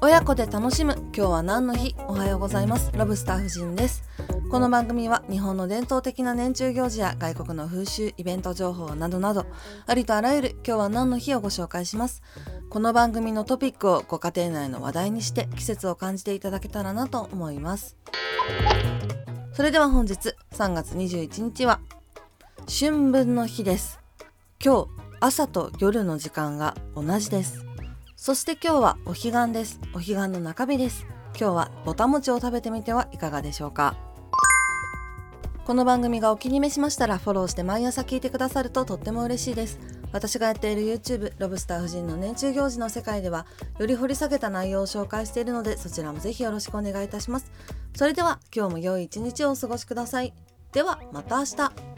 親子で楽しむ。今日は何の日？おはようございます。ロブスター夫人です。この番組は日本の伝統的な年中行事や外国の風習イベント情報などなどありとあらゆる今日は何の日をご紹介します。この番組のトピックをご家庭内の話題にして季節を感じていただけたらなと思います。それでは本日3月21日は春分の日です。今日朝と夜の時間が同じです。そして今日はお彼岸です。お彼岸の中日です。今日はぼたもちを食べてみてはいかがでしょうか。この番組がお気に召しましたらフォローして毎朝聞いてくださるととっても嬉しいです。私がやっている YouTube ロブスター夫人の年中行事の世界ではより掘り下げた内容を紹介しているのでそちらもぜひよろしくお願いいたします。それでは今日も良い一日をお過ごしください。ではまた明日。